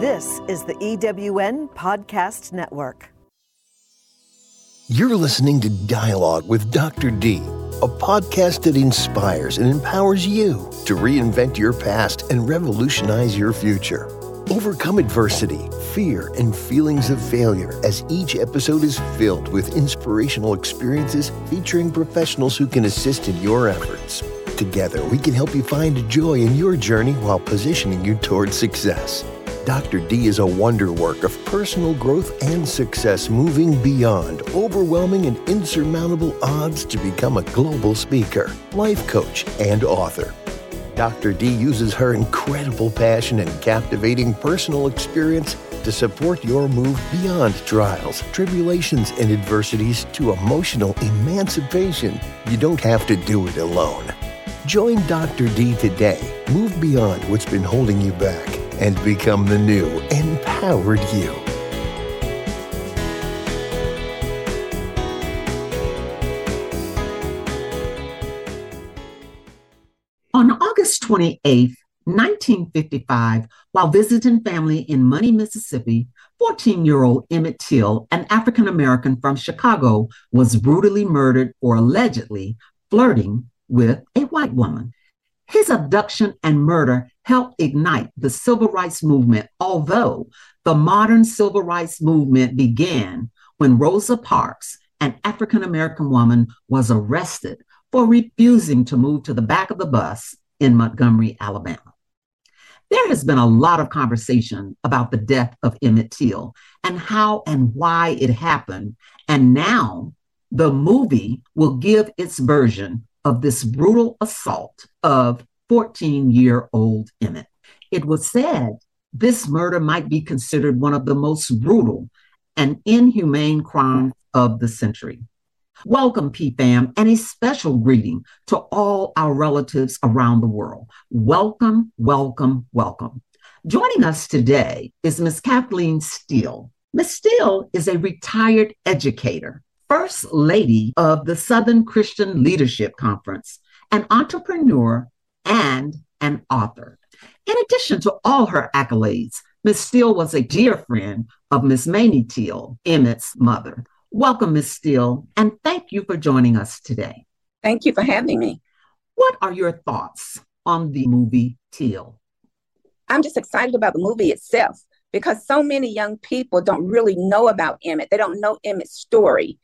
This is the EWN Podcast Network. You're listening to Dialogue with Dr. D, a podcast that inspires and empowers you to reinvent your past and revolutionize your future. Overcome adversity, fear, and feelings of failure as each episode is filled with inspirational experiences featuring professionals who can assist in your efforts. Together, we can help you find joy in your journey while positioning you towards success. Dr. D is a wonder work of personal growth and success, moving beyond overwhelming and insurmountable odds to become a global speaker, life coach, and author. Dr. D uses her incredible passion and captivating personal experience to support your move beyond trials, tribulations, and adversities to emotional emancipation. You don't have to do it alone. Join Dr. D today. Move beyond what's been holding you back and become the new empowered you. On August 28, 1955, while visiting family in Money, Mississippi, 14 year old Emmett Till, an African American from Chicago, was brutally murdered for allegedly flirting with a white woman. His abduction and murder helped ignite the civil rights movement, although the modern civil rights movement began when Rosa Parks, an African American woman, was arrested for refusing to move to the back of the bus in Montgomery, Alabama. There has been a lot of conversation about the death of Emmett Till and how and why it happened. And now the movie will give its version of this brutal assault of 14 year old Emmett. It was said this murder might be considered one of the most brutal and inhumane crimes of the century. Welcome, PFAM, and a special greeting to all our relatives around the world. Welcome, welcome, welcome. Joining us today is Ms. Cathelean Steele. Ms. Steele is a retired educator First Lady of the Southern Christian Leadership Conference, an entrepreneur, and an author. In addition to all her accolades, Miss Steele was a dear friend of Miss Mamie Till, Emmett's mother. Welcome, Miss Steele, and thank you for joining us today. Thank you for having me. What are your thoughts on the movie Till? I'm just excited about the movie itself because so many young people don't really know about Emmett. They don't know Emmett's story.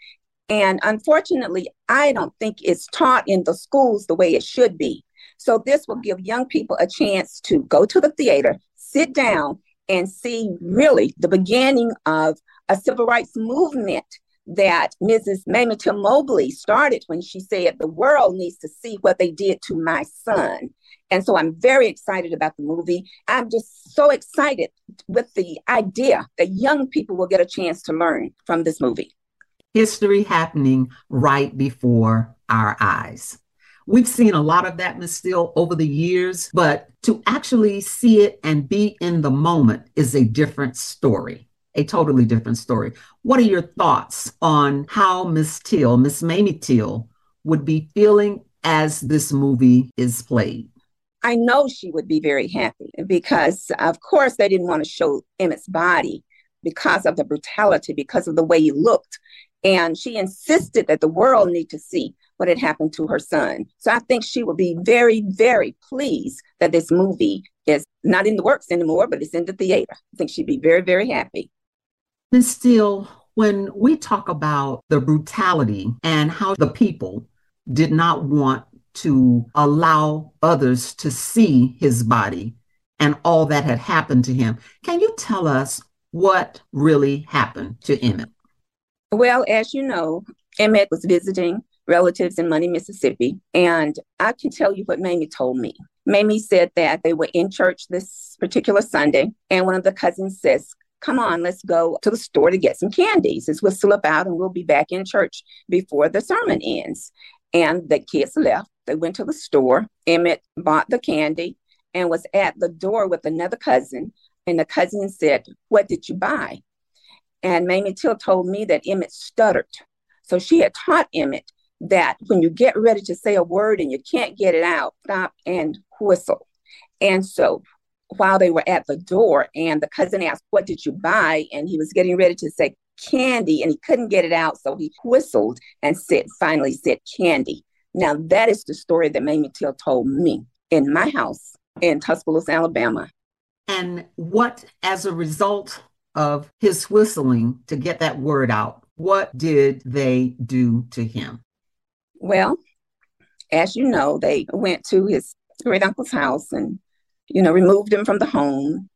And unfortunately, I don't think it's taught in the schools the way it should be. So this will give young people a chance to go to the theater, sit down, and see really the beginning of a civil rights movement that Mrs. Mamie Till Mobley started when she said, The world needs to see what they did to my son. And so I'm very excited about the movie. I'm just so excited with the idea that young people will get a chance to learn from this movie. History happening right before our eyes. We've seen a lot of that, Ms. Steele, over the years, but to actually see it and be in the moment is a different story, a totally different story. What are your thoughts on how Miss Till, Miss Mamie Till, would be feeling as this movie is played? I know she would be very happy because, of course, they didn't want to show Emmett's body because of the brutality, because of the way he looked. And she insisted that the world need to see what had happened to her son. So I think she would be very, very pleased that this movie is not in the works anymore, but it's in the theater. I think she'd be very, very happy. Ms. Steele, when we talk about the brutality and how the people did not want to allow others to see his body and all that had happened to him. Can you tell us what really happened to Emmett? Well, as you know, Emmett was visiting relatives in Money, Mississippi, and I can tell you what Mamie told me. Mamie said that they were in church this particular Sunday, and one of the cousins says, Come on, let's go to the store to get some candies. As we'll slip out and we'll be back in church before the sermon ends. And the kids left. They went to the store. Emmett bought the candy and was at the door with another cousin. And the cousin said, What did you buy? And Mamie Till told me that Emmett stuttered. So she had taught Emmett that when you get ready to say a word and you can't get it out, stop and whistle. And so while they were at the door, and the cousin asked, What did you buy? And he was getting ready to say candy, and he couldn't get it out. So he whistled and said, finally said candy. Now, that is the story that Mamie Till told me in my house in Tuscaloosa, Alabama. And what, as a result of his whistling to get that word out, what did they do to him? Well, as you know, they went to his great uncle's house and, you know, removed him from the home,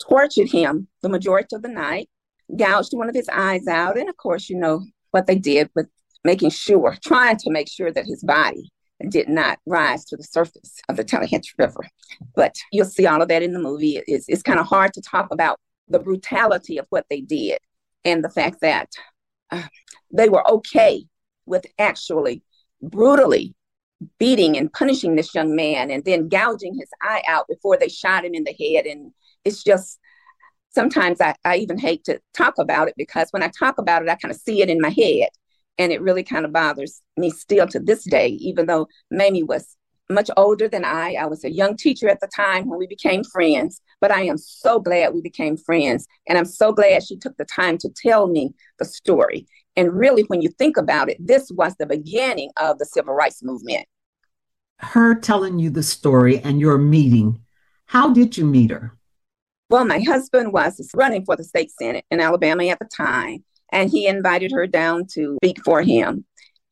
tortured him the majority of the night, gouged one of his eyes out. And of course, you know what they did with making sure, trying to make sure that his body did not rise to the surface of the Tallahatchie River. But you'll see all of that in the movie. It's, it's kind of hard to talk about the brutality of what they did and the fact that uh, they were okay with actually brutally beating and punishing this young man and then gouging his eye out before they shot him in the head. And it's just sometimes I, I even hate to talk about it because when I talk about it, I kind of see it in my head. And it really kind of bothers me still to this day, even though Mamie was much older than I. I was a young teacher at the time when we became friends, but I am so glad we became friends. And I'm so glad she took the time to tell me the story. And really, when you think about it, this was the beginning of the civil rights movement. Her telling you the story and your meeting, how did you meet her? Well, my husband was running for the state senate in Alabama at the time, and he invited her down to speak for him.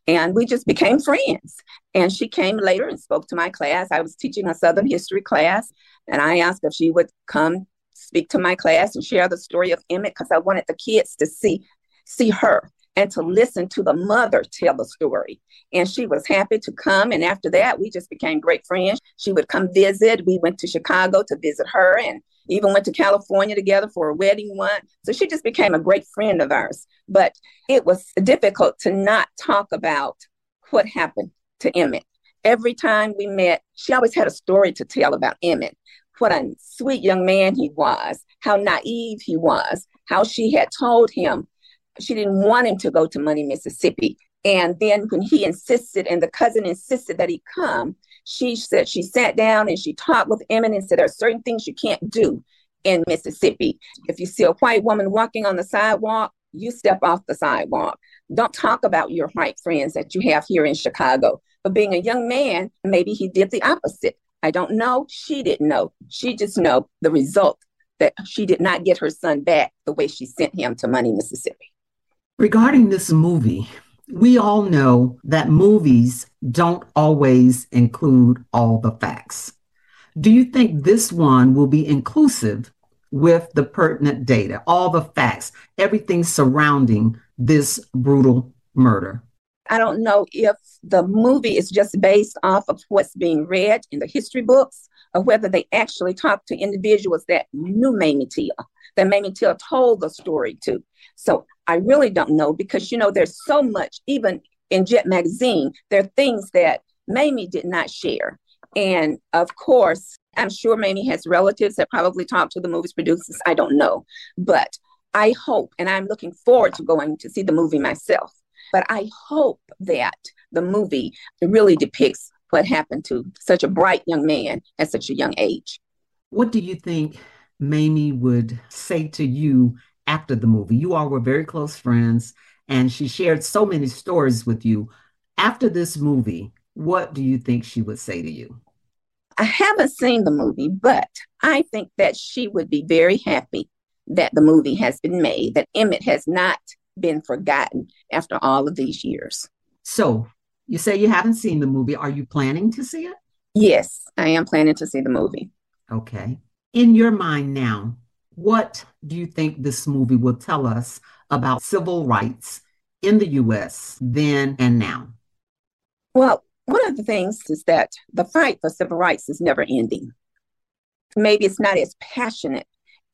And we just became friends. And she came later and spoke to my class. I was teaching a Southern history class, and I asked if she would come speak to my class and share the story of Emmett because I wanted the kids to see see her and to listen to the mother tell the story. And she was happy to come. And after that, we just became great friends. She would come visit. We went to Chicago to visit her and even went to California together for a wedding one. So she just became a great friend of ours. But it was difficult to not talk about what happened to Emmett. Every time we met, she always had a story to tell about Emmett. What a sweet young man he was, how naive he was, how she had told him she didn't want him to go to Money, Mississippi. And then when he insisted and the cousin insisted that he come, she said she sat down and she talked with Emmett and said there are certain things you can't do in Mississippi. If you see a white woman walking on the sidewalk, you step off the sidewalk. Don't talk about your white friends that you have here in Chicago. But being a young man, maybe he did the opposite. I don't know. She didn't know. She just know the result that she did not get her son back the way she sent him to Money, Mississippi. Regarding this movie, we all know that movies don't always include all the facts. Do you think this one will be inclusive with the pertinent data, all the facts, everything surrounding this brutal murder? I don't know if the movie is just based off of what's being read in the history books or whether they actually talked to individuals that knew Mamie Till, that Mamie Till told the story to. So I really don't know because, you know, there's so much, even in Jet Magazine, there are things that Mamie did not share. And of course, I'm sure Mamie has relatives that probably talked to the movie's producers. I don't know. But I hope, and I'm looking forward to going to see the movie myself. But I hope that the movie really depicts what happened to such a bright young man at such a young age. What do you think Mamie would say to you after the movie. You all were very close friends, and she shared so many stories with you. After this movie, what do you think she would say to you? I haven't seen the movie, but I think that she would be very happy that the movie has been made, that Emmett has not been forgotten after all of these years. So, you say you haven't seen the movie. Are you planning to see it? Yes, I am planning to see the movie. Okay. In your mind now, what do you think this movie will tell us about civil rights in the US then and now? Well, one of the things is that the fight for civil rights is never ending. Maybe it's not as passionate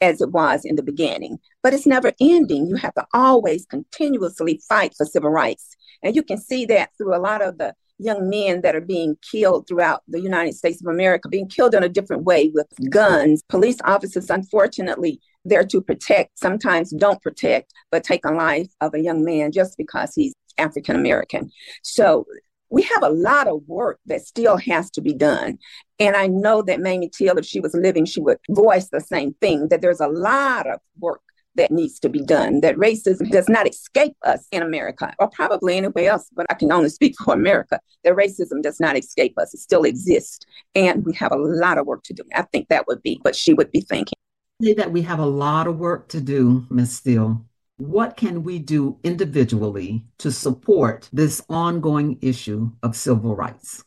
as it was in the beginning, but it's never ending. You have to always continuously fight for civil rights. And you can see that through a lot of the young men that are being killed throughout the United States of America, being killed in a different way with guns. Police officers, unfortunately, there to protect, sometimes don't protect, but take a life of a young man just because he's African American. So we have a lot of work that still has to be done. And I know that Mamie Till, if she was living, she would voice the same thing that there's a lot of work that needs to be done, that racism does not escape us in America or probably anywhere else, but I can only speak for America, that racism does not escape us. It still exists. And we have a lot of work to do. I think that would be what she would be thinking. That we have a lot of work to do, Ms. Steele. What can we do individually to support this ongoing issue of civil rights?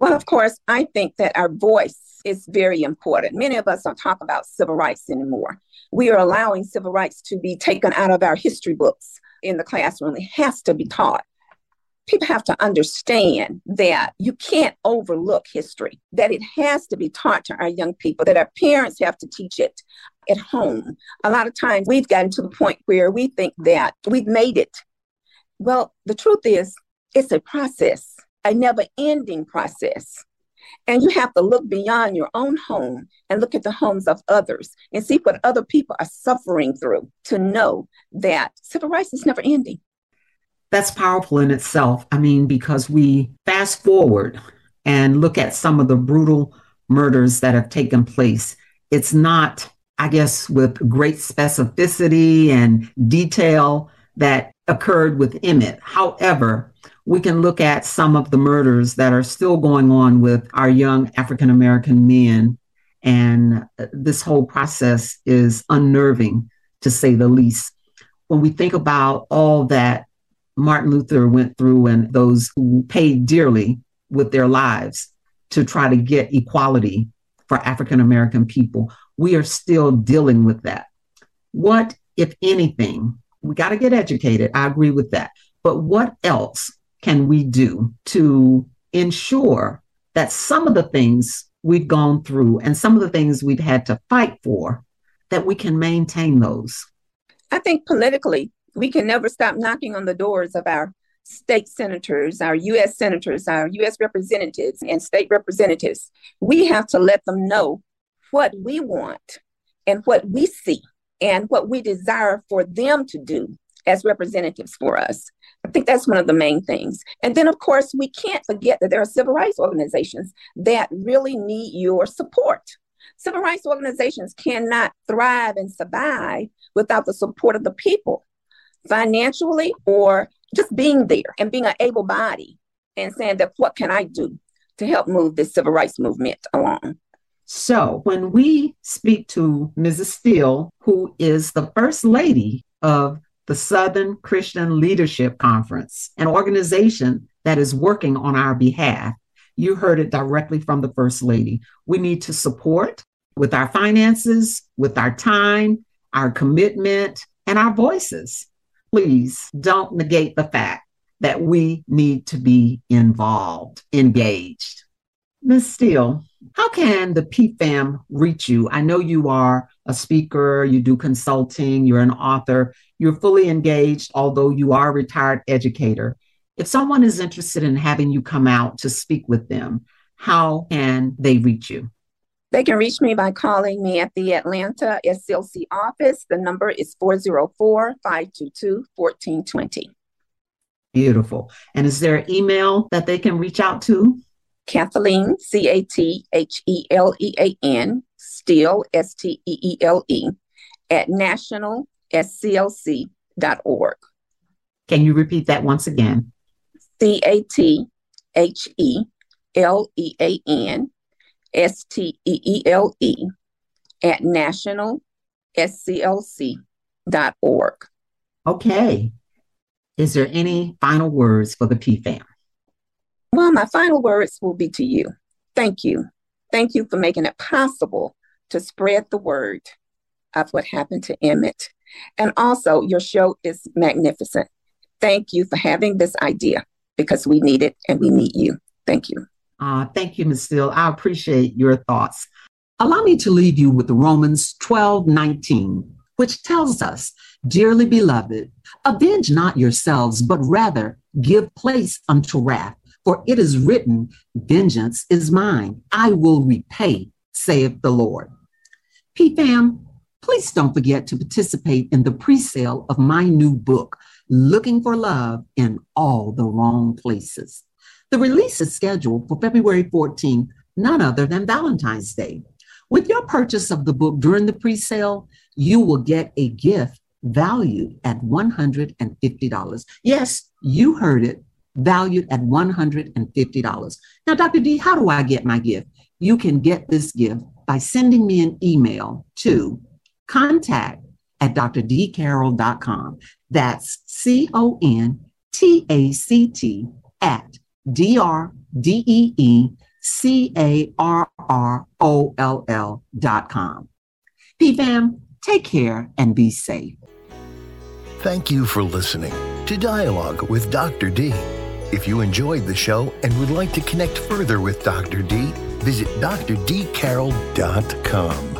Well, of course, I think that our voice is very important. Many of us don't talk about civil rights anymore. We are allowing civil rights to be taken out of our history books in the classroom. It has to be taught. People have to understand that you can't overlook history, that it has to be taught to our young people, that our parents have to teach it at home. A lot of times we've gotten to the point where we think that we've made it. Well, the truth is, it's a process, a never ending process. And you have to look beyond your own home and look at the homes of others and see what other people are suffering through to know that civil rights is never ending. That's powerful in itself. I mean, because we fast forward and look at some of the brutal murders that have taken place. It's not I guess, with great specificity and detail that occurred with Emmett. However, we can look at some of the murders that are still going on with our young African American men. And uh, this whole process is unnerving, to say the least. When we think about all that Martin Luther went through and those who paid dearly with their lives to try to get equality for African American people, we are still dealing with that. What, if anything, we got to get educated. I agree with that. But what else can we do to ensure that some of the things we've gone through and some of the things we've had to fight for, that we can maintain those? I think politically, we can never stop knocking on the doors of our state senators, our US senators, our US representatives, and state representatives. We have to let them know what we want and what we see and what we desire for them to do as representatives for us. I think that's one of the main things. And then, of course, we can't forget that there are civil rights organizations that really need your support. Civil rights organizations cannot thrive and survive without the support of the people, financially or just being there and being an able body and saying that what can I do to help move this civil rights movement along? So when we speak to Mrs. Steele, who is the first lady of the Southern Christian Leadership Conference, an organization that is working on our behalf, you heard it directly from the First Lady. We need to support with our finances, with our time, our commitment, and our voices. Please don't negate the fact that we need to be involved, engaged. Ms. Steele, how can the PFAM reach you? I know you are a speaker, you do consulting, you're an author, you're fully engaged, although you are a retired educator. If someone is interested in having you come out to speak with them, how can they reach you? They can reach me by calling me at the Atlanta SCLC office. The number is 404 522 1420. Beautiful. And is there an email that they can reach out to? Cathelean, C A T H E L E A N, Steele, S T E E L E, at nationalsclc.org. Can you repeat that once again? C A T H E L E A N, S T E E L E, at nationalsclc.org. Okay. Is there any final words for the PFAM? Well, my final words will be to you. Thank you. Thank you for making it possible to spread the word of what happened to Emmett. And also, your show is magnificent. Thank you for having this idea because we need it and we need you. Thank you. Uh, thank you, Ms. Steele. I appreciate your thoughts. Allow me to leave you with Romans 12 19, which tells us, Dearly beloved, avenge not yourselves, but rather give place unto wrath. For it is written, Vengeance is mine, I will repay, saith the Lord. PFAM, please don't forget to participate in the pre sale of my new book, Looking for Love in All the Wrong Places. The release is scheduled for February 14th, none other than Valentine's Day. With your purchase of the book during the pre sale, you will get a gift valued at $150. Yes, you heard it, valued at $150. Now, Dr. D, how do I get my gift? You can get this gift by sending me an email to contact at drdcarroll.com. That's C O N T A C T at D R D E E C A R R O L L dot com. PFAM, take care and be safe. Thank you for listening to Dialogue with Dr. D. If you enjoyed the show and would like to connect further with Dr. D, visit drdcarroll.com.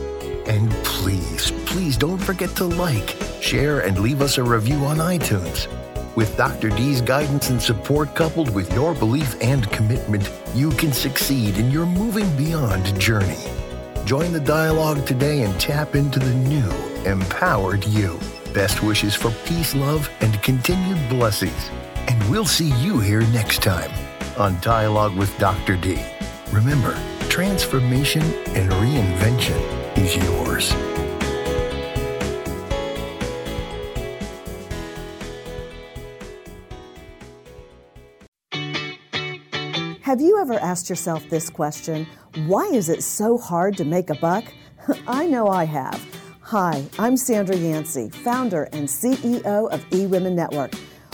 And please, please don't forget to like, share, and leave us a review on iTunes. With Dr. D's guidance and support coupled with your belief and commitment, you can succeed in your moving beyond journey. Join the dialogue today and tap into the new, empowered you. Best wishes for peace, love, and continued blessings. We'll see you here next time on Dialogue with Dr. D. Remember, transformation and reinvention is yours. Have you ever asked yourself this question? Why is it so hard to make a buck? I know I have. Hi, I'm Sandra Yancey, founder and CEO of eWomen Network.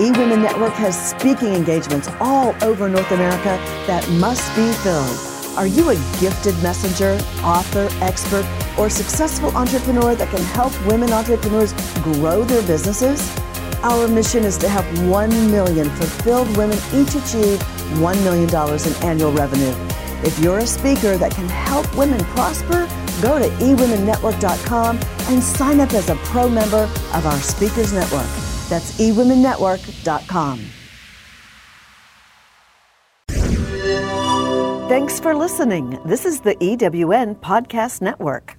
eWomen Network has speaking engagements all over North America that must be filled. Are you a gifted messenger, author, expert, or successful entrepreneur that can help women entrepreneurs grow their businesses? Our mission is to help 1 million fulfilled women each achieve $1 million in annual revenue. If you're a speaker that can help women prosper, go to eWomenNetwork.com and sign up as a pro member of our Speakers Network. That's eWomenNetwork.com. Thanks for listening. This is the EWN Podcast Network.